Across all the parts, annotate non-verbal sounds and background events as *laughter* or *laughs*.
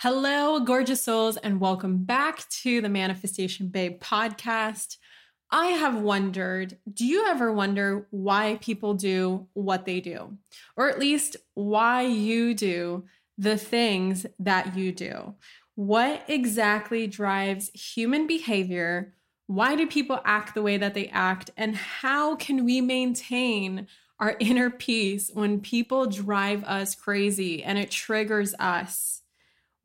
Hello, gorgeous souls, and welcome back to the Manifestation Babe podcast. I have wondered do you ever wonder why people do what they do? Or at least why you do the things that you do? What exactly drives human behavior? Why do people act the way that they act? And how can we maintain our inner peace when people drive us crazy and it triggers us?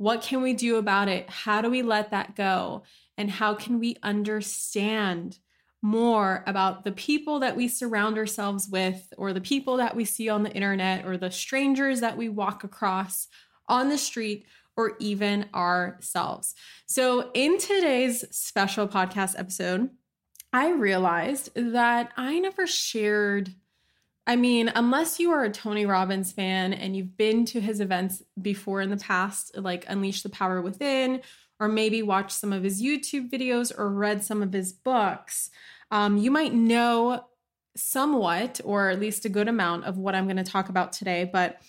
What can we do about it? How do we let that go? And how can we understand more about the people that we surround ourselves with, or the people that we see on the internet, or the strangers that we walk across on the street, or even ourselves? So, in today's special podcast episode, I realized that I never shared I mean, unless you are a Tony Robbins fan and you've been to his events before in the past, like Unleash the Power Within, or maybe watched some of his YouTube videos or read some of his books, um, you might know somewhat, or at least a good amount, of what I'm going to talk about today. But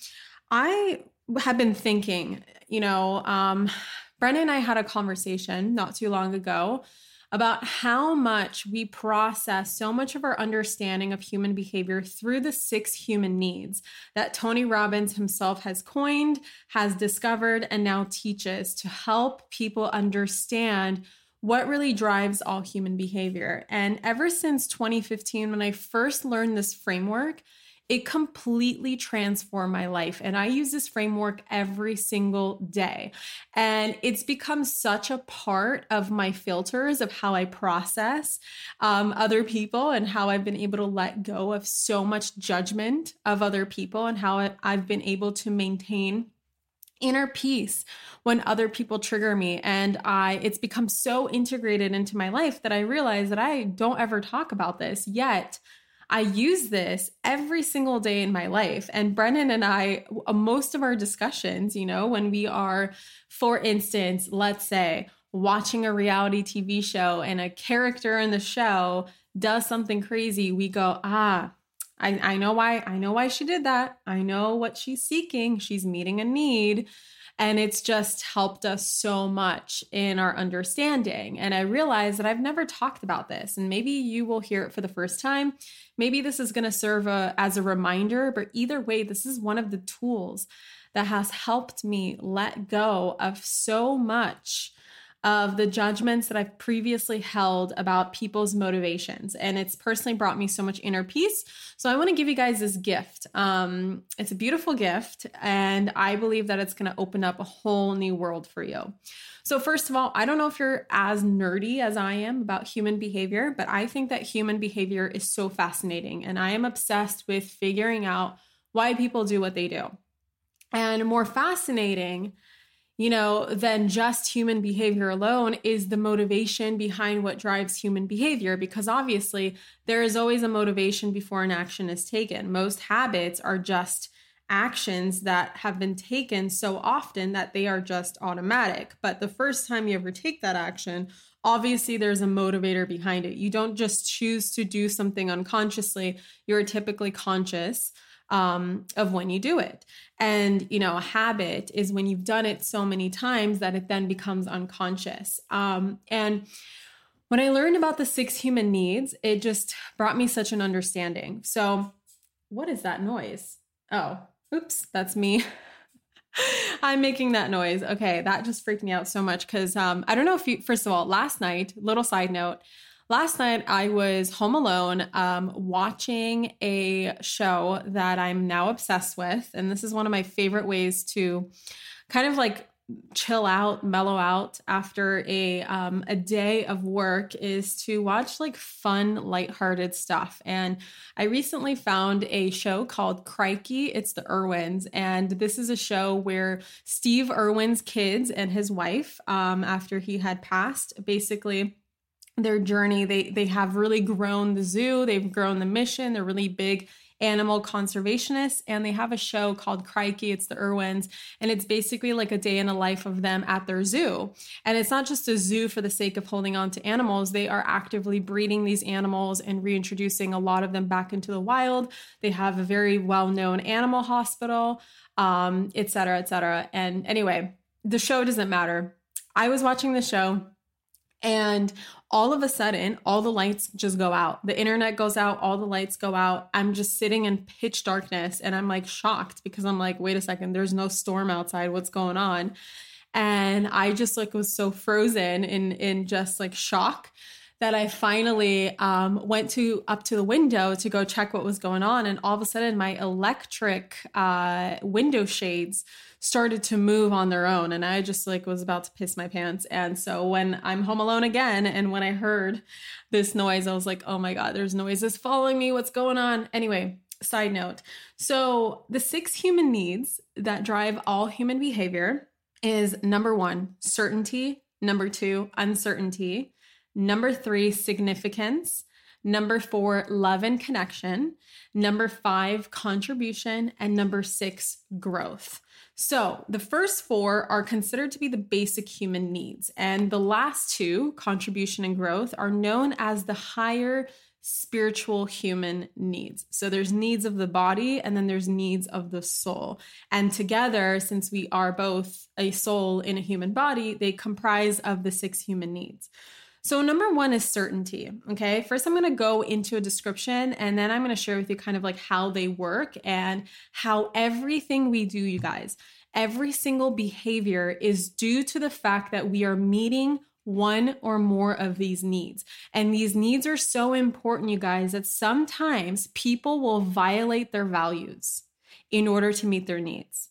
I have been thinking, you know, um, Brennan and I had a conversation not too long ago about how much we process so much of our understanding of human behavior through the six human needs that Tony Robbins himself has coined, has discovered, and now teaches to help people understand what really drives all human behavior. And ever since 2015, when I first learned this framework, it completely transformed my life. And I use this framework every single day. And it's become such a part of my filters of how I process um, other people and how I've been able to let go of so much judgment of other people and how I've been able to maintain inner peace when other people trigger me and i it's become so integrated into my life that i realize that i don't ever talk about this yet I use this every single day in my life. And Brennan and I, uh, most of our discussions, you know, when we are, for instance, let's say, watching a reality TV show and a character in the show does something crazy, we go, ah, I, I know why, I know why she did that. I know what she's seeking. She's meeting a need. And it's just helped us so much in our understanding. And I realized that I've never talked about this, and maybe you will hear it for the first time. Maybe this is going to serve a, as a reminder, but either way, this is one of the tools that has helped me let go of so much of the judgments that I've previously held about people's motivations. And it's personally brought me so much inner peace. So I want to give you guys this gift. Um, it's a beautiful gift, and I believe that it's going to open up a whole new world for you. So, first of all, I don't know if you're as nerdy as I am about human behavior, but I think that human behavior is so fascinating. And I am obsessed with figuring out why people do what they do. And more fascinating you know, than just human behavior alone is the motivation behind what drives human behavior. Because obviously, there is always a motivation before an action is taken. Most habits are just actions that have been taken so often that they are just automatic. But the first time you ever take that action, obviously there's a motivator behind it. You don't just choose to do something unconsciously, you're typically conscious um, of when you do it. And, you know, a habit is when you've done it so many times that it then becomes unconscious. Um, and when I learned about the six human needs, it just brought me such an understanding. So, what is that noise? Oh, oops, that's me. *laughs* I'm making that noise. Okay, that just freaked me out so much because um, I don't know if you, first of all, last night, little side note, Last night, I was home alone um, watching a show that I'm now obsessed with. And this is one of my favorite ways to kind of like chill out, mellow out after a um, a day of work is to watch like fun, lighthearted stuff. And I recently found a show called Crikey. It's the Irwins, and this is a show where Steve Irwin's kids and his wife, um, after he had passed, basically their journey. They they have really grown the zoo. They've grown the mission. They're really big animal conservationists and they have a show called crikey. It's the irwins and it's basically like a day in the life of them at their zoo. And it's not just a zoo for the sake of holding on to animals. They are actively breeding these animals and reintroducing a lot of them back into the wild. They have a very well-known animal hospital um, et cetera et cetera. And anyway the show doesn't matter. I was watching the show and all of a sudden, all the lights just go out. The internet goes out, all the lights go out. I'm just sitting in pitch darkness and I'm like shocked because I'm like, wait a second, there's no storm outside. What's going on? And I just like was so frozen in in just like shock that I finally um, went to up to the window to go check what was going on, and all of a sudden my electric uh, window shades started to move on their own, and I just like was about to piss my pants. And so when I'm home alone again, and when I heard this noise, I was like, "Oh my god, there's noises following me. What's going on?" Anyway, side note. So the six human needs that drive all human behavior is number one, certainty. Number two, uncertainty. Number three, significance. Number four, love and connection. Number five, contribution. And number six, growth. So the first four are considered to be the basic human needs. And the last two, contribution and growth, are known as the higher spiritual human needs. So there's needs of the body and then there's needs of the soul. And together, since we are both a soul in a human body, they comprise of the six human needs. So, number one is certainty. Okay. First, I'm going to go into a description and then I'm going to share with you kind of like how they work and how everything we do, you guys, every single behavior is due to the fact that we are meeting one or more of these needs. And these needs are so important, you guys, that sometimes people will violate their values in order to meet their needs.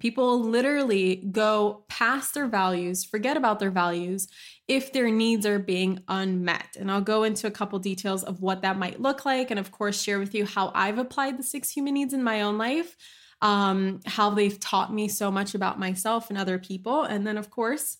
People literally go past their values, forget about their values if their needs are being unmet. And I'll go into a couple details of what that might look like. And of course, share with you how I've applied the six human needs in my own life, um, how they've taught me so much about myself and other people. And then, of course,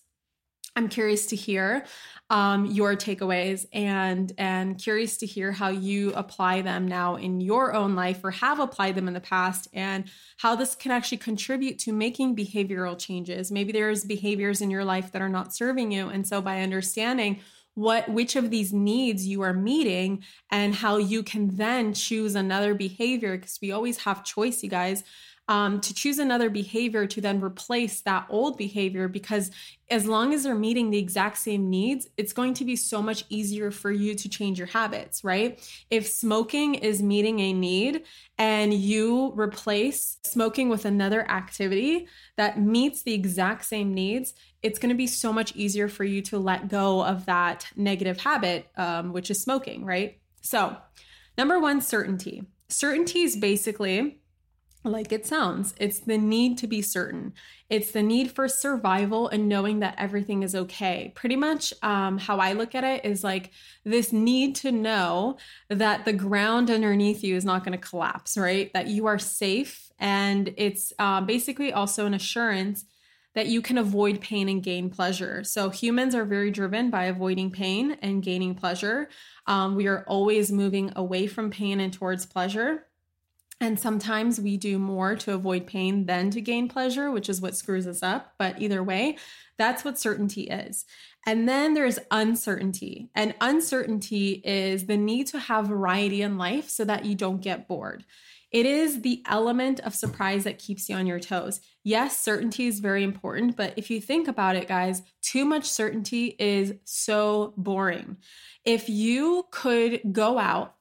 I'm curious to hear um, your takeaways and and curious to hear how you apply them now in your own life or have applied them in the past and how this can actually contribute to making behavioral changes. Maybe there's behaviors in your life that are not serving you, and so by understanding what which of these needs you are meeting and how you can then choose another behavior because we always have choice you guys um, to choose another behavior to then replace that old behavior because as long as they're meeting the exact same needs, it's going to be so much easier for you to change your habits, right? If smoking is meeting a need and you replace smoking with another activity that meets the exact same needs, it's going to be so much easier for you to let go of that negative habit, um, which is smoking, right? So, number one, certainty. Certainty is basically like it sounds. It's the need to be certain. It's the need for survival and knowing that everything is okay. Pretty much um, how I look at it is like this need to know that the ground underneath you is not going to collapse, right? That you are safe. And it's uh, basically also an assurance that you can avoid pain and gain pleasure. So humans are very driven by avoiding pain and gaining pleasure. Um, we are always moving away from pain and towards pleasure. And sometimes we do more to avoid pain than to gain pleasure, which is what screws us up. But either way, that's what certainty is. And then there's uncertainty. And uncertainty is the need to have variety in life so that you don't get bored. It is the element of surprise that keeps you on your toes. Yes, certainty is very important, but if you think about it, guys, too much certainty is so boring. If you could go out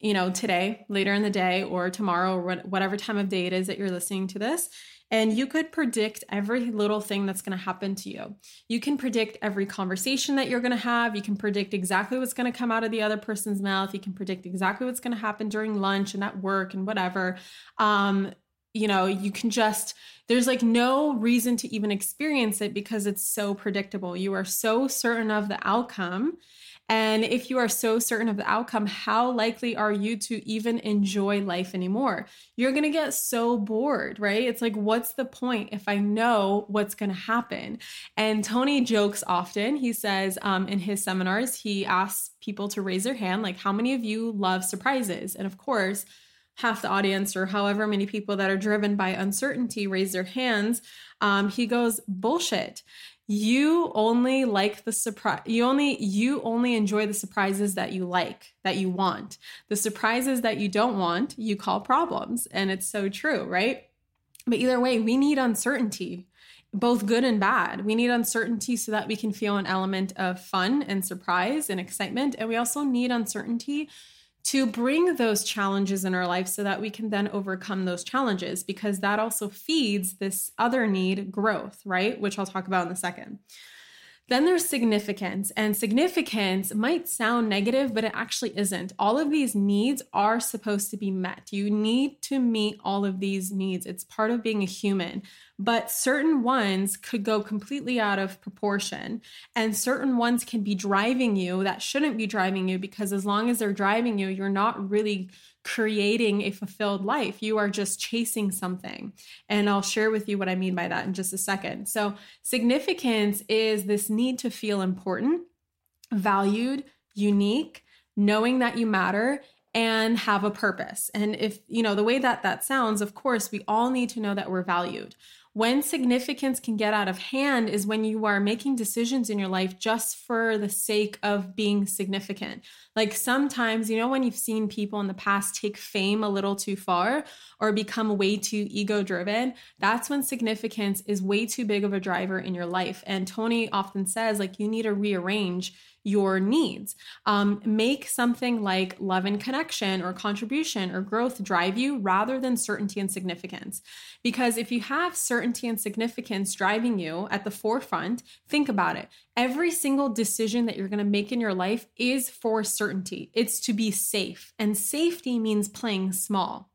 you know, today, later in the day, or tomorrow, or whatever time of day it is that you're listening to this. And you could predict every little thing that's going to happen to you. You can predict every conversation that you're going to have. You can predict exactly what's going to come out of the other person's mouth. You can predict exactly what's going to happen during lunch and at work and whatever. Um, you know, you can just, there's like no reason to even experience it because it's so predictable. You are so certain of the outcome and if you are so certain of the outcome, how likely are you to even enjoy life anymore? You're going to get so bored, right? It's like, what's the point if I know what's going to happen? And Tony jokes often. He says um, in his seminars, he asks people to raise their hand, like, how many of you love surprises? And of course, half the audience or however many people that are driven by uncertainty raise their hands um, he goes bullshit you only like the surprise you only you only enjoy the surprises that you like that you want. The surprises that you don't want you call problems and it's so true right? But either way we need uncertainty both good and bad. We need uncertainty so that we can feel an element of fun and surprise and excitement and we also need uncertainty to bring those challenges in our life so that we can then overcome those challenges because that also feeds this other need growth, right? Which I'll talk about in a second. Then there's significance, and significance might sound negative, but it actually isn't. All of these needs are supposed to be met. You need to meet all of these needs. It's part of being a human but certain ones could go completely out of proportion and certain ones can be driving you that shouldn't be driving you because as long as they're driving you you're not really creating a fulfilled life you are just chasing something and I'll share with you what I mean by that in just a second so significance is this need to feel important valued unique knowing that you matter and have a purpose. And if, you know, the way that that sounds, of course, we all need to know that we're valued. When significance can get out of hand is when you are making decisions in your life just for the sake of being significant. Like sometimes, you know, when you've seen people in the past take fame a little too far or become way too ego driven, that's when significance is way too big of a driver in your life. And Tony often says, like, you need to rearrange your needs. Um, make something like love and connection or contribution or growth drive you rather than certainty and significance. Because if you have certainty and significance driving you at the forefront, think about it. Every single decision that you're going to make in your life is for certainty, it's to be safe. And safety means playing small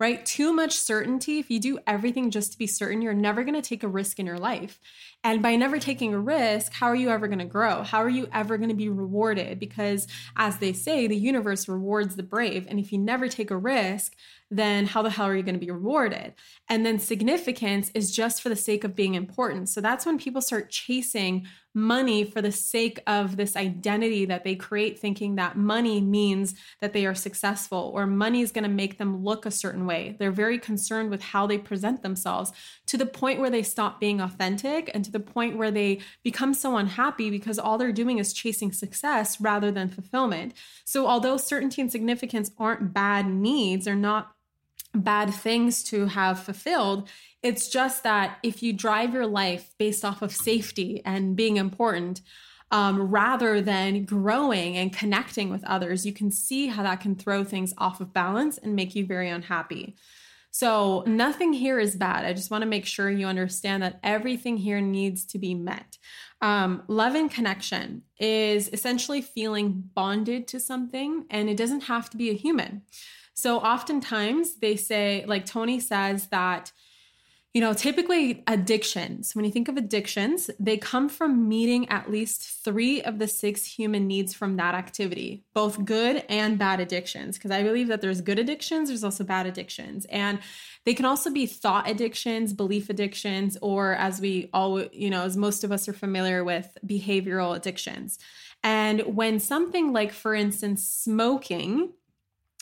right? Too much certainty. If you do everything just to be certain, you're never going to take a risk in your life. And by never taking a risk, how are you ever going to grow? How are you ever going to be rewarded? Because as they say, the universe rewards the brave. And if you never take a risk, then how the hell are you going to be rewarded? And then significance is just for the sake of being important. So that's when people start chasing money for the sake of this identity that they create, thinking that money means that they are successful or money is going to make them look a certain way. They're very concerned with how they present themselves to the point where they stop being authentic and to the point where they become so unhappy because all they're doing is chasing success rather than fulfillment. So, although certainty and significance aren't bad needs, they're not bad things to have fulfilled. It's just that if you drive your life based off of safety and being important, um, rather than growing and connecting with others, you can see how that can throw things off of balance and make you very unhappy. So, nothing here is bad. I just want to make sure you understand that everything here needs to be met. Um, love and connection is essentially feeling bonded to something, and it doesn't have to be a human. So, oftentimes they say, like Tony says, that you know, typically addictions, when you think of addictions, they come from meeting at least three of the six human needs from that activity, both good and bad addictions. Because I believe that there's good addictions, there's also bad addictions. And they can also be thought addictions, belief addictions, or as we all, you know, as most of us are familiar with, behavioral addictions. And when something like, for instance, smoking,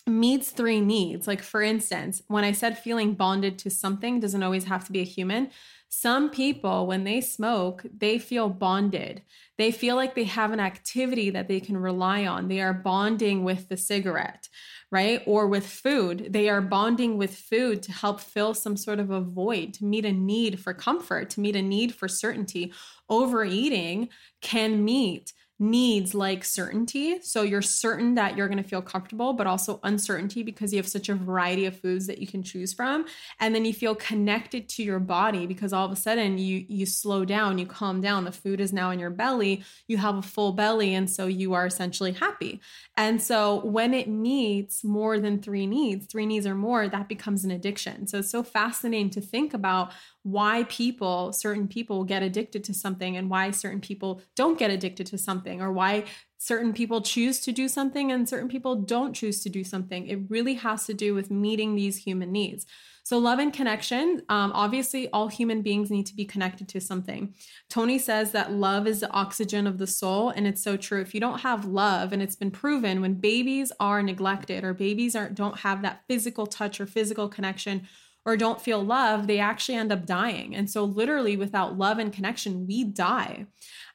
meets three needs. Like, for instance, when I said feeling bonded to something doesn't always have to be a human. Some people, when they smoke, they feel bonded. They feel like they have an activity that they can rely on. They are bonding with the cigarette, right? Or with food. They are bonding with food to help fill some sort of a void, to meet a need for comfort, to meet a need for certainty. Overeating can meet needs like certainty. So you're certain that you're going to feel comfortable, but also uncertainty because you have such a variety of foods that you can choose from. And then you feel connected to your body because all of a sudden you you slow down, you calm down. The food is now in your belly. You have a full belly and so you are essentially happy. And so when it meets more than 3 needs, 3 needs or more, that becomes an addiction. So it's so fascinating to think about why people, certain people get addicted to something and why certain people don't get addicted to something or why certain people choose to do something and certain people don't choose to do something. It really has to do with meeting these human needs. So, love and connection, um, obviously, all human beings need to be connected to something. Tony says that love is the oxygen of the soul, and it's so true. If you don't have love, and it's been proven when babies are neglected or babies are, don't have that physical touch or physical connection, or don't feel love, they actually end up dying. And so, literally, without love and connection, we die.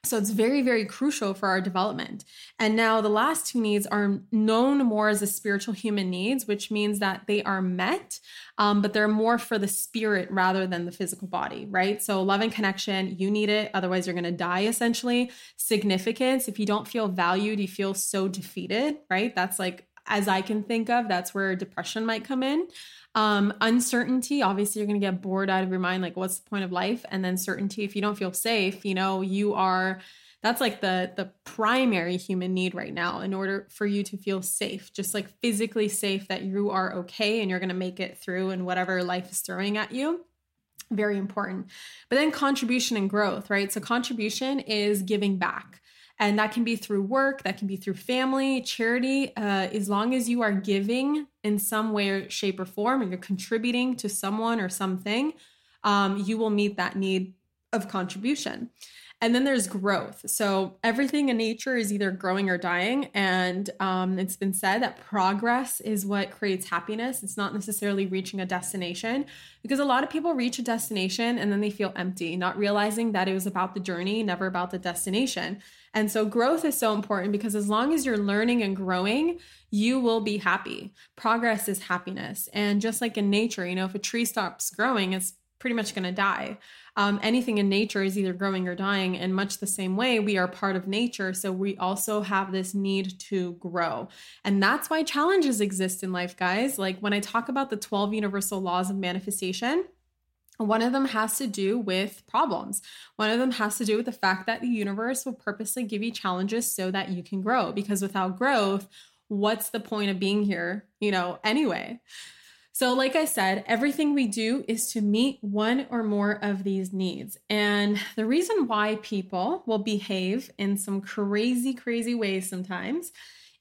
So, it's very, very crucial for our development. And now, the last two needs are known more as the spiritual human needs, which means that they are met, um, but they're more for the spirit rather than the physical body, right? So, love and connection, you need it. Otherwise, you're going to die essentially. Significance, if you don't feel valued, you feel so defeated, right? That's like, as I can think of, that's where depression might come in. Um, uncertainty, obviously, you're going to get bored out of your mind. Like, what's the point of life? And then certainty, if you don't feel safe, you know, you are. That's like the the primary human need right now in order for you to feel safe, just like physically safe that you are okay and you're going to make it through and whatever life is throwing at you very important. But then contribution and growth, right? So contribution is giving back. And that can be through work, that can be through family, charity. Uh, as long as you are giving in some way, shape, or form, and you're contributing to someone or something, um, you will meet that need of contribution. And then there's growth. So everything in nature is either growing or dying. And um, it's been said that progress is what creates happiness. It's not necessarily reaching a destination because a lot of people reach a destination and then they feel empty, not realizing that it was about the journey, never about the destination. And so growth is so important because as long as you're learning and growing, you will be happy. Progress is happiness. And just like in nature, you know, if a tree stops growing, it's pretty much going to die. Um, anything in nature is either growing or dying. In much the same way, we are part of nature. So we also have this need to grow. And that's why challenges exist in life, guys. Like when I talk about the 12 universal laws of manifestation, one of them has to do with problems. One of them has to do with the fact that the universe will purposely give you challenges so that you can grow. Because without growth, what's the point of being here, you know, anyway? So, like I said, everything we do is to meet one or more of these needs. And the reason why people will behave in some crazy, crazy ways sometimes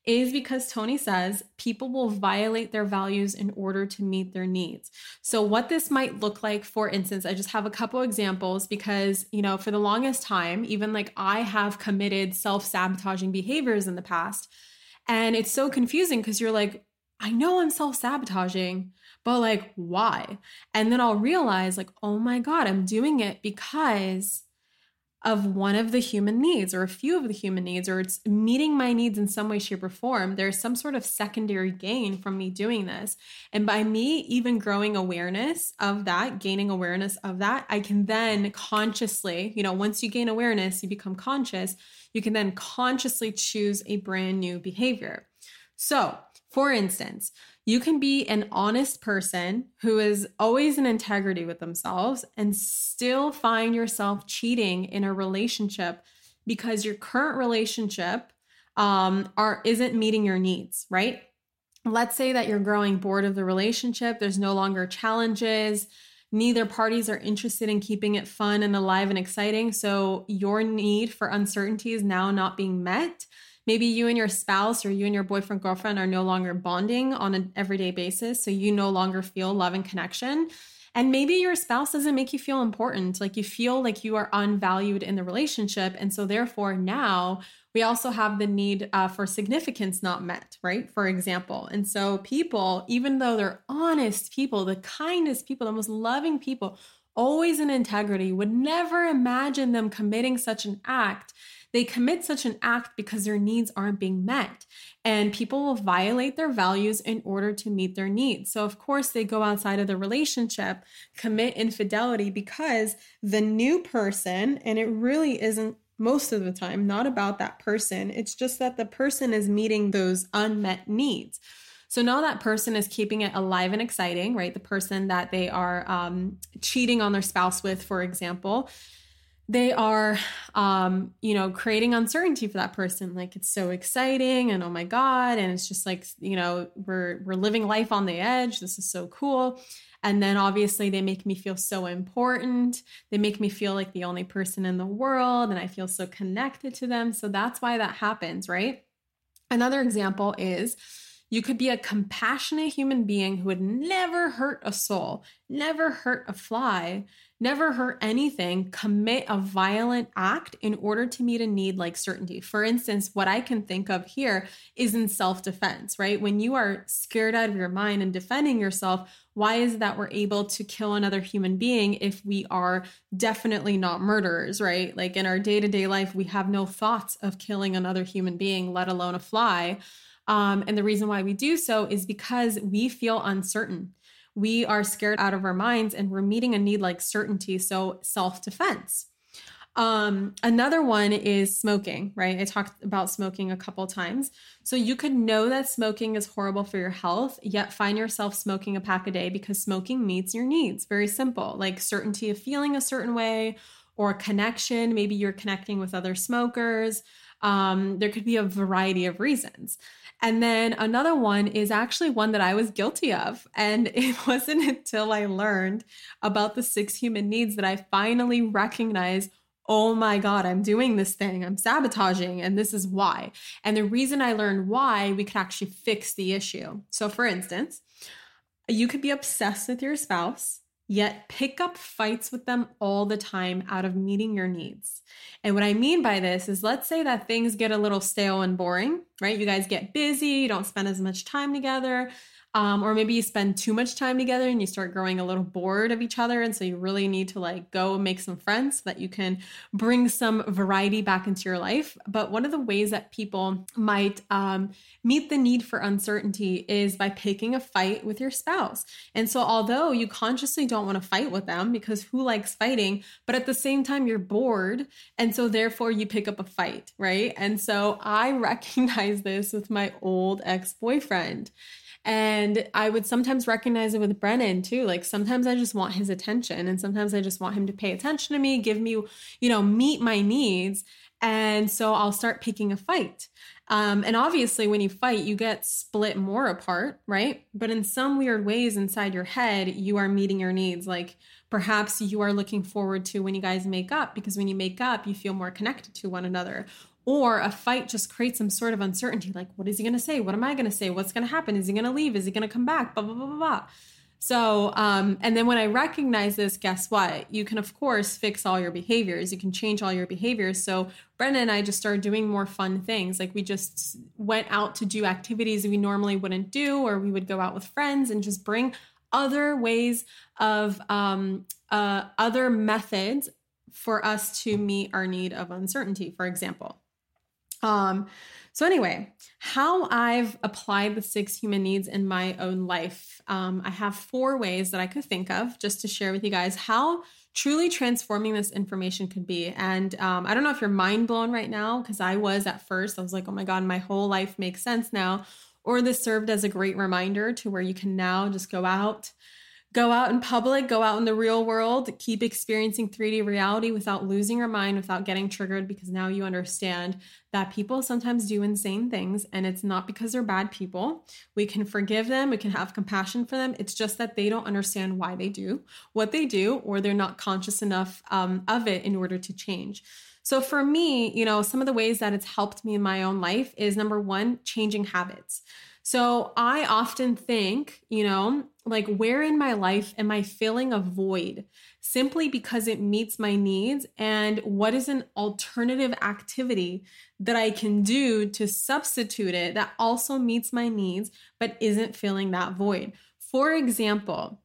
is because Tony says people will violate their values in order to meet their needs. So, what this might look like, for instance, I just have a couple examples because, you know, for the longest time, even like I have committed self sabotaging behaviors in the past. And it's so confusing because you're like, I know I'm self sabotaging, but like, why? And then I'll realize, like, oh my God, I'm doing it because of one of the human needs or a few of the human needs, or it's meeting my needs in some way, shape, or form, there's some sort of secondary gain from me doing this. And by me even growing awareness of that, gaining awareness of that, I can then consciously, you know, once you gain awareness, you become conscious, you can then consciously choose a brand new behavior. So, for instance, you can be an honest person who is always in integrity with themselves and still find yourself cheating in a relationship because your current relationship um, are isn't meeting your needs, right? Let's say that you're growing bored of the relationship, there's no longer challenges, neither parties are interested in keeping it fun and alive and exciting, so your need for uncertainty is now not being met maybe you and your spouse or you and your boyfriend girlfriend are no longer bonding on an everyday basis so you no longer feel love and connection. And maybe your spouse doesn't make you feel important like you feel like you are unvalued in the relationship and so therefore now we also have the need uh, for significance not met right? For example. And so people even though they're honest people the kindest people the most loving people always in integrity would never imagine them committing such an act they commit such an act because their needs aren't being met. And people will violate their values in order to meet their needs. So, of course, they go outside of the relationship, commit infidelity because the new person, and it really isn't most of the time not about that person, it's just that the person is meeting those unmet needs. So now that person is keeping it alive and exciting, right? The person that they are um, cheating on their spouse with, for example, they are um you know creating uncertainty for that person. Like it's so exciting and oh my god and it's just like you know we're we're living life on the edge. This is so cool. And then obviously they make me feel so important. They make me feel like the only person in the world and i feel so connected to them. So that's why that happens right? Another example is you could be a compassionate human being who would never hurt a soul, never hurt a fly, never hurt anything, commit a violent act in order to meet a need like certainty. For instance, what I can think of here is in self defense, right? When you are scared out of your mind and defending yourself, why is that we're able to kill another human being if we are definitely not murderers, right? Like in our day to day life, we have no thoughts of killing another human being, let alone a fly. Um, and the reason why we do so is because we feel uncertain we are scared out of our minds and we're meeting a need like certainty. So self defense. Um, another one is smoking, right? I talked about smoking a couple times. So you could know that smoking is horrible for your health, yet find yourself smoking a pack a day because smoking meets your needs. Very simple, like certainty of feeling a certain way or connection. Maybe you're connecting with other smokers. Um, there could be a variety of reasons. And then another one is actually one that I was guilty of. And *laughs* it wasn't until I learned about the six human needs that I finally recognized oh my God, I'm doing this thing, I'm sabotaging, and this is why. And the reason I learned why, we could actually fix the issue. So, for instance, you could be obsessed with your spouse yet pick up fights with them all the time out of meeting your needs. And what I mean by this is let's say that things get a little stale and boring, right? You guys get busy, you don't spend as much time together. Um, or maybe you spend too much time together and you start growing a little bored of each other. And so you really need to like go make some friends so that you can bring some variety back into your life. But one of the ways that people might um, meet the need for uncertainty is by picking a fight with your spouse. And so, although you consciously don't want to fight with them because who likes fighting, but at the same time, you're bored. And so, therefore, you pick up a fight, right? And so, I *laughs* recognize this with my old ex boyfriend. And I would sometimes recognize it with Brennan too. Like sometimes I just want his attention and sometimes I just want him to pay attention to me, give me, you know, meet my needs. And so I'll start picking a fight. Um, and obviously, when you fight, you get split more apart, right? But in some weird ways inside your head, you are meeting your needs. Like perhaps you are looking forward to when you guys make up, because when you make up, you feel more connected to one another or a fight just creates some sort of uncertainty like what is he going to say? What am i going to say? What's going to happen? Is he going to leave? Is he going to come back? Blah blah blah blah blah. So um, and then when i recognize this guess what? You can of course fix all your behaviors. You can change all your behaviors. So Brennan and i just started doing more fun things. Like we just went out to do activities we normally wouldn't do or we would go out with friends and just bring other ways of um, uh, other methods for us to meet our need of uncertainty, for example. Um, so, anyway, how I've applied the six human needs in my own life, um, I have four ways that I could think of just to share with you guys how truly transforming this information could be. And um, I don't know if you're mind blown right now, because I was at first. I was like, oh my God, my whole life makes sense now. Or this served as a great reminder to where you can now just go out go out in public, go out in the real world, keep experiencing 3D reality without losing your mind, without getting triggered, because now you understand that people sometimes do insane things and it's not because they're bad people. We can forgive them, we can have compassion for them. It's just that they don't understand why they do what they do, or they're not conscious enough um, of it in order to change. So for me, you know, some of the ways that it's helped me in my own life is number one, changing habits. So I often think, you know, like where in my life am I filling a void simply because it meets my needs? And what is an alternative activity that I can do to substitute it that also meets my needs but isn't filling that void? For example,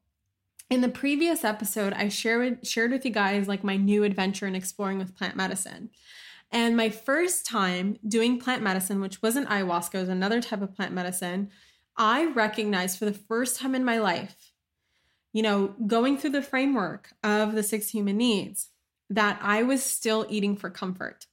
in the previous episode, I shared shared with you guys like my new adventure in exploring with plant medicine. And my first time doing plant medicine, which wasn't ayahuasca, it was another type of plant medicine, I recognized for the first time in my life, you know, going through the framework of the six human needs, that I was still eating for comfort.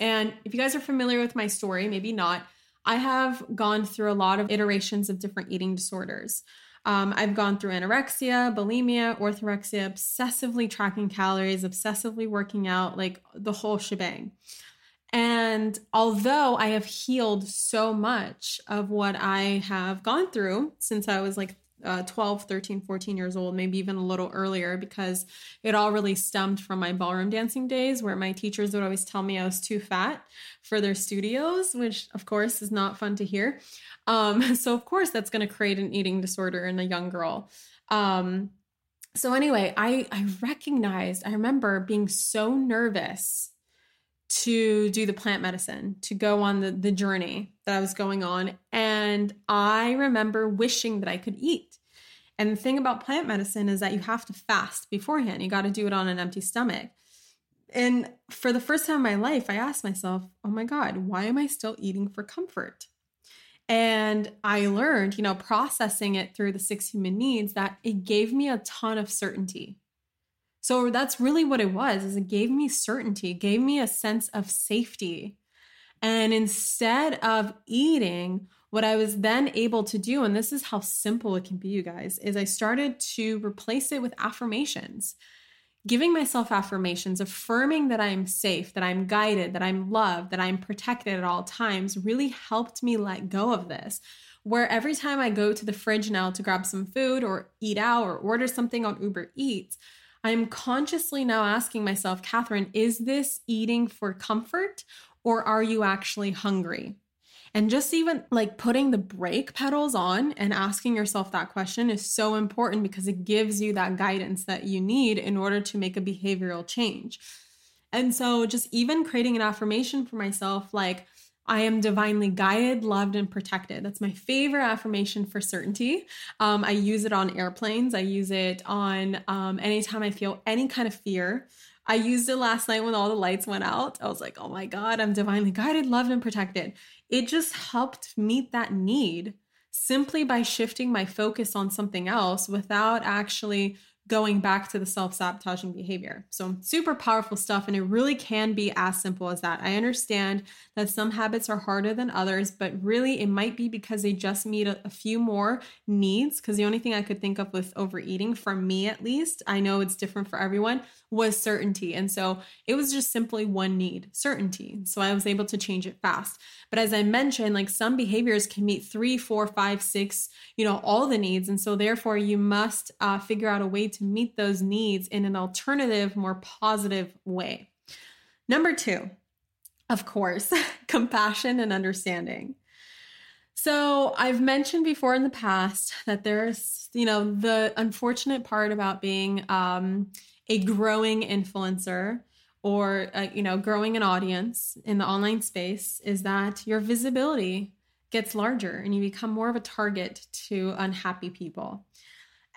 And if you guys are familiar with my story, maybe not, I have gone through a lot of iterations of different eating disorders. Um, I've gone through anorexia, bulimia, orthorexia, obsessively tracking calories, obsessively working out, like the whole shebang. And although I have healed so much of what I have gone through since I was like uh, 12, 13, 14 years old, maybe even a little earlier, because it all really stemmed from my ballroom dancing days where my teachers would always tell me I was too fat for their studios, which of course is not fun to hear. Um, *laughs* so, of course, that's going to create an eating disorder in a young girl. Um, so, anyway, I, I recognized, I remember being so nervous to do the plant medicine, to go on the, the journey that I was going on. And I remember wishing that I could eat. And the thing about plant medicine is that you have to fast beforehand. You got to do it on an empty stomach. And for the first time in my life, I asked myself, oh my God, why am I still eating for comfort? And I learned, you know, processing it through the six human needs, that it gave me a ton of certainty. So that's really what it was is it gave me certainty, gave me a sense of safety. And instead of eating, what I was then able to do, and this is how simple it can be, you guys, is I started to replace it with affirmations. Giving myself affirmations, affirming that I'm safe, that I'm guided, that I'm loved, that I'm protected at all times really helped me let go of this. Where every time I go to the fridge now to grab some food or eat out or order something on Uber Eats, I'm consciously now asking myself, Kathrin, is this eating for comfort or are you actually hungry? And just even like putting the brake pedals on and asking yourself that question is so important because it gives you that guidance that you need in order to make a behavioral change. And so, just even creating an affirmation for myself, like, I am divinely guided, loved, and protected. That's my favorite affirmation for certainty. Um, I use it on airplanes. I use it on um, anytime I feel any kind of fear. I used it last night when all the lights went out. I was like, oh my God, I'm divinely guided, loved, and protected. It just helped meet that need simply by shifting my focus on something else without actually going back to the self sabotaging behavior. So, super powerful stuff. And it really can be as simple as that. I understand that some habits are harder than others, but really it might be because they just meet a, a few more needs. Because the only thing I could think of with overeating, for me at least, I know it's different for everyone, was certainty. And so it was just simply one need certainty. So I was able to change it fast. But as I mentioned, like some behaviors can meet three, four, five, six, you know, all the needs. And so therefore, you must uh, figure out a way to meet those needs in an alternative, more positive way. Number two, of course, *laughs* compassion and understanding. So, I've mentioned before in the past that there's, you know, the unfortunate part about being um, a growing influencer or uh, you know growing an audience in the online space is that your visibility gets larger and you become more of a target to unhappy people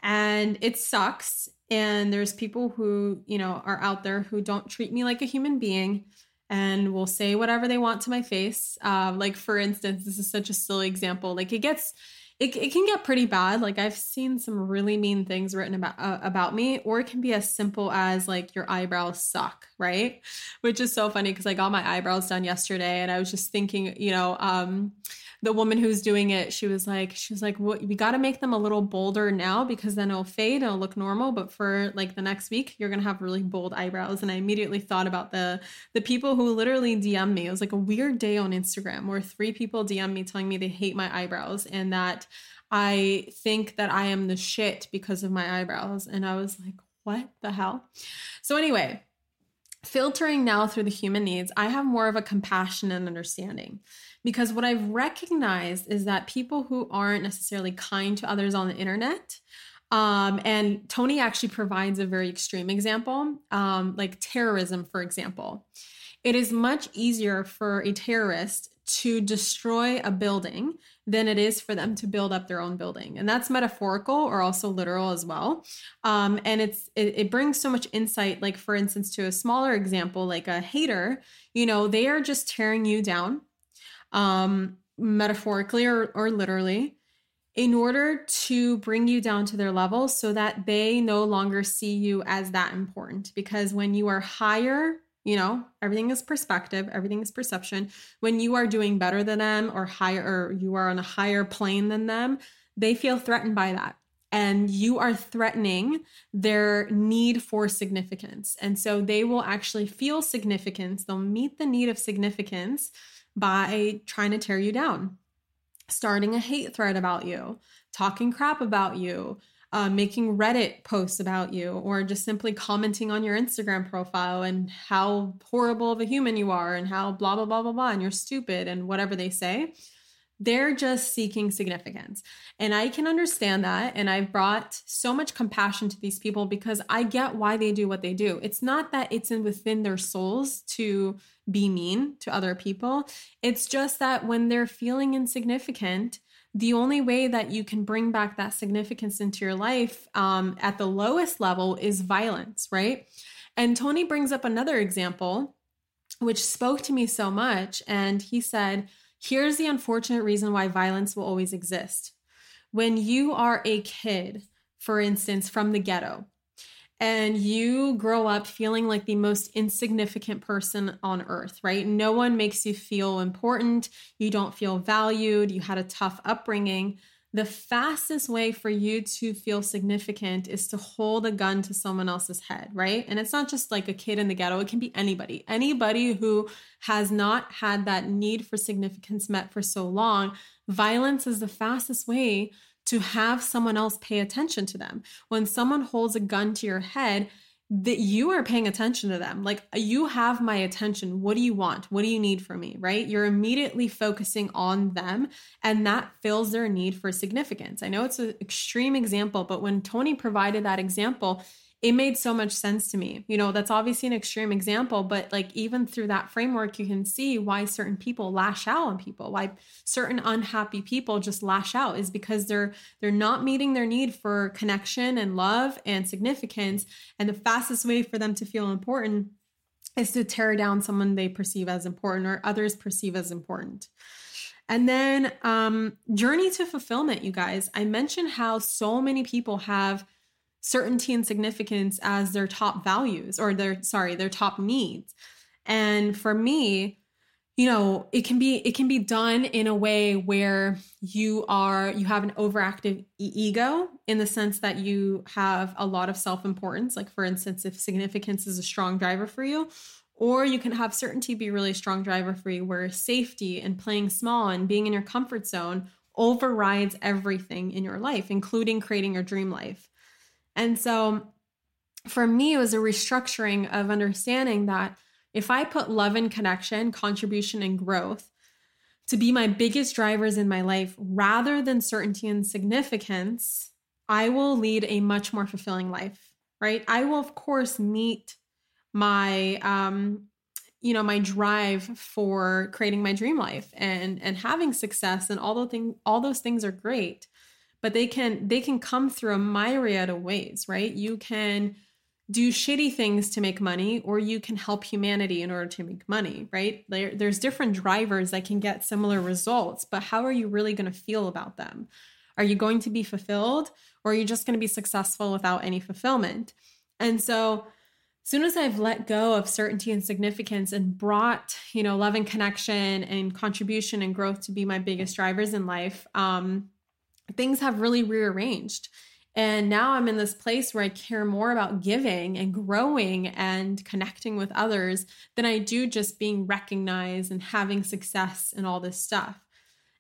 and it sucks And there's people who, you know, are out there who don't treat me like a human being and will say whatever they want to my face. Uh, like, for instance, this is such a silly example. Like, it gets, it, it can get pretty bad. Like, I've seen some really mean things written about uh, about me, or it can be as simple as like your eyebrows suck, right? Which is so funny because I got my eyebrows done yesterday, and I was just thinking, you know, um, the woman who's doing it, she was like, she was like, well, we got to make them a little bolder now because then it'll fade and it'll look normal. But for like the next week, you're gonna have really bold eyebrows. And I immediately thought about the the people who literally DM me. It was like a weird day on Instagram where three people DM me telling me they hate my eyebrows and that I think that I am the shit because of my eyebrows. And I was like, what the hell? So anyway, filtering now through the human needs, I have more of a compassion and understanding. Because what I've recognized is that people who aren't necessarily kind to others on the internet, um, and Tony actually provides a very extreme example, um, like terrorism, for example. It is much easier for a terrorist to destroy a building than it is for them to build up their own building. And that's metaphorical or also literal as well. Um, and it's it, it brings so much insight like for instance to a smaller example like a hater you know they are just tearing you down um, metaphorically or, or literally, in order to bring you down to their level so that they no longer see you as that important. Because when you are higher, you know, everything is perspective, everything is perception. When you are doing better than them or higher, or you are on a higher plane than them, they feel threatened by that and you are threatening their need for significance. And so they will actually feel significance. They'll meet the need of significance by trying to tear you down, starting a hate thread about you, talking crap about you, uh, making Reddit posts about you, or just simply commenting on your Instagram profile and how horrible of a human you are and how blah, blah, blah, blah, blah, and you're stupid and whatever they say. They're just seeking significance. And I can understand that. And I've brought so much compassion to these people because I get why they do what they do. It's not that it's in within their souls to be mean to other people. It's just that when they're feeling insignificant, the only way that you can bring back that significance into your life um, at the lowest level is violence, right? And Tony brings up another example, which spoke to me so much. And he said, Here's the unfortunate reason why violence will always exist. When you are a kid, for instance, from the ghetto, and you grow up feeling like the most insignificant person on earth, right? No one makes you feel important. You don't feel valued. You had a tough upbringing the fastest way for you to feel significant is to hold a gun to someone else's head, right? And it's not just like a kid in the ghetto, it can be anybody. Anybody who has not had that need for significance met for so long, violence is the fastest way to have someone else pay attention to them. When someone holds a gun to your head, that you are paying attention to them. Like, you have my attention. What do you want? What do you need from me? Right? You're immediately focusing on them, and that fills their need for significance. I know it's an extreme example, but when Tony provided that example, it made so much sense to me. You know, that's obviously an extreme example, but like even through that framework, you can see why certain people lash out on people, why certain unhappy people just lash out is because they're they're not meeting their need for connection and love and significance. And the fastest way for them to feel important is to tear down someone they perceive as important or others perceive as important. And then um journey to fulfillment, you guys. I mentioned how so many people have certainty and significance as their top values or their sorry their top needs. And for me you know it can be it can be done in a way where you are you have an overactive ego in the sense that you have a lot of self-importance. Like for instance if significance is a strong driver for you or you can have certainty be really strong driver for you where safety and playing small and being in your comfort zone overrides everything in your life including creating your dream life and so for me, it was a restructuring of understanding that if I put love and connection, contribution, and growth to be my biggest drivers in my life rather than certainty and significance, I will lead a much more fulfilling life, right? I will, of course, meet my um you know my drive for creating my dream life and and having success and all those things all those things are great but they can they can come through a myriad of ways, right? You can do shitty things to make money or you can help humanity in order to make money right? There, there's different drivers that can get similar results but how are you really going to feel about them? Are you going to be fulfilled or are you just going to be successful without any fulfillment? And so as soon as i've let go of certainty and significance and brought you know love and connection and contribution and growth to be my biggest drivers in life um, things have really rearranged and now I'm in this place where I care more about giving and growing and connecting with others than I do just being recognized and having success and all this stuff.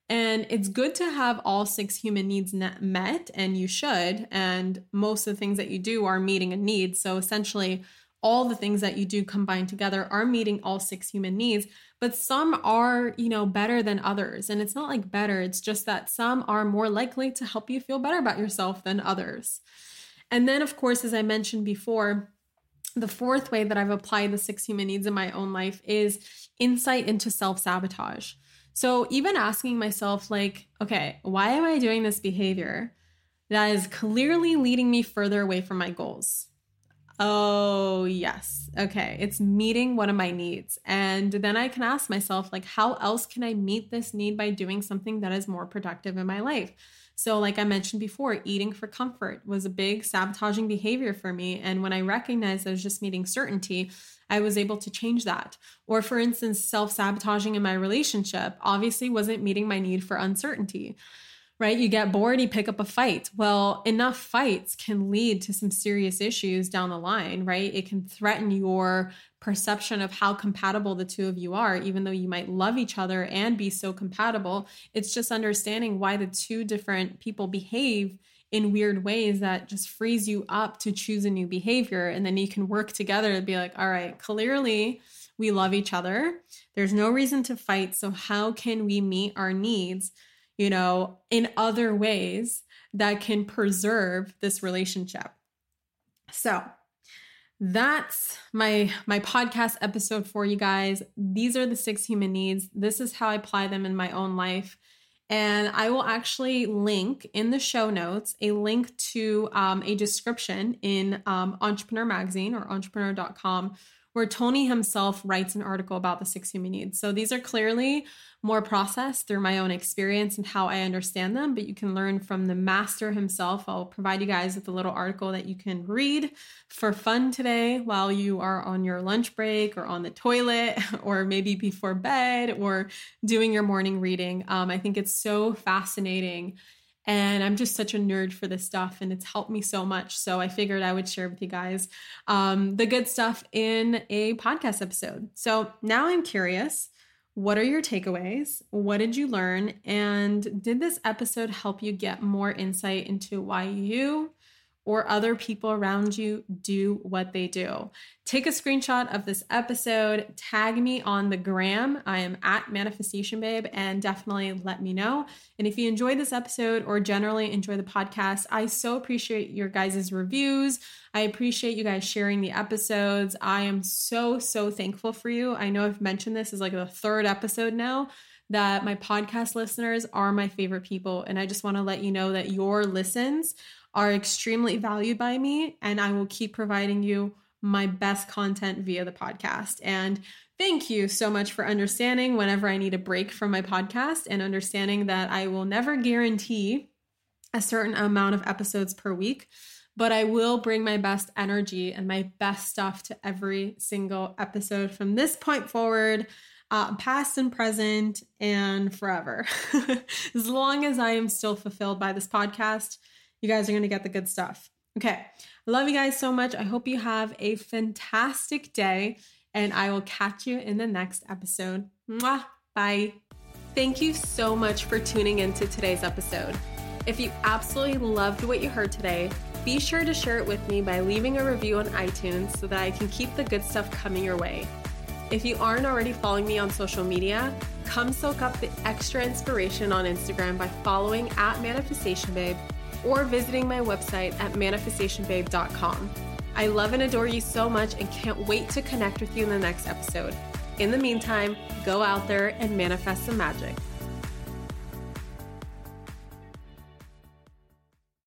And it's good to have all six human needs met, and you should. And most of the things that you do are meeting a need. So essentially, all the things that you do combined together are meeting all six human needs but some are you know better than others. And it's not like better it's just that some are more likely to help you feel better about yourself than others. And then of course as i mentioned before the fourth way that i've applied the six human needs in my own life is insight into self-sabotage. So even asking myself like okay why am i doing this behavior that is clearly leading me further away from my goals Oh, yes. Okay. It's meeting one of my needs. And then I can ask myself, like, how else can I meet this need by doing something that is more productive in my life? So, like I mentioned before, eating for comfort was a big sabotaging behavior for me. And when I recognized I was just meeting certainty, I was able to change that. Or, for instance, self sabotaging in my relationship obviously wasn't meeting my need for uncertainty right? You get bored, you pick up a fight. Well, enough fights can lead to some serious issues down the line, right? It can threaten your perception of how compatible the two of you are, even though you might love each other and be so compatible. It's just understanding why the two different people behave in weird ways that just frees you up to choose a new behavior. And then you can work together to be like, all right, clearly we love each other. There's no reason to fight. So, how can we meet our needs? You know, in other ways that can preserve this relationship. So, that's my my podcast episode for you guys. These are the six human needs. This is how I apply them in my own life. And I will actually link in the show notes a link to um, a description in um, Entrepreneur Magazine or entrepreneur.com where Tony himself writes an article about the six human needs. So these are clearly more processed through my own experience and how I understand them, but you can learn from the master himself. I'll provide you guys with a little article that you can read for fun today while you are on your lunch break or on the toilet *laughs* or maybe before bed or doing your morning reading. Um, I think it's so fascinating. And I'm just such a nerd for this stuff, and it's helped me so much. So I figured I would share with you guys um, the good stuff in a podcast episode. So now I'm curious what are your takeaways? What did you learn? And did this episode help you get more insight into why you or other people around you do what they do. Take a screenshot of this episode, tag me on the gram. I am at Manifestation Babe, and definitely let me know. And if you enjoyed this episode or generally enjoy the podcast, I so appreciate your guys' reviews. I appreciate you guys sharing the episodes. I am so, so thankful for you. I know I've mentioned this is like the third episode now that my podcast listeners are my favorite people. And I just want to let you know that your listens are extremely valued by me, and I will keep providing you my best content via the podcast. And thank you so much for understanding whenever I need a break from my podcast and understanding that I will never guarantee a certain amount of episodes per week, but I will bring my best energy and my best stuff to every single episode from this point forward. Uh, past and present and forever. *laughs* as long as I am still fulfilled by this podcast, you guys are going to get the good stuff. Okay. I love you guys so much. I hope you have a fantastic day, and I will catch you in the next episode. Mwah. Bye. Thank you so much for tuning into today's episode. If you absolutely loved what you heard today, be sure to share it with me by leaving a review on iTunes so that I can keep the good stuff coming your way. If you aren't already following me on social media, come soak up the extra inspiration on Instagram by following at Manifestation Babe or visiting my website at manifestationbabe.com. I love and adore you so much and can't wait to connect with you in the next episode. In the meantime, go out there and manifest some magic.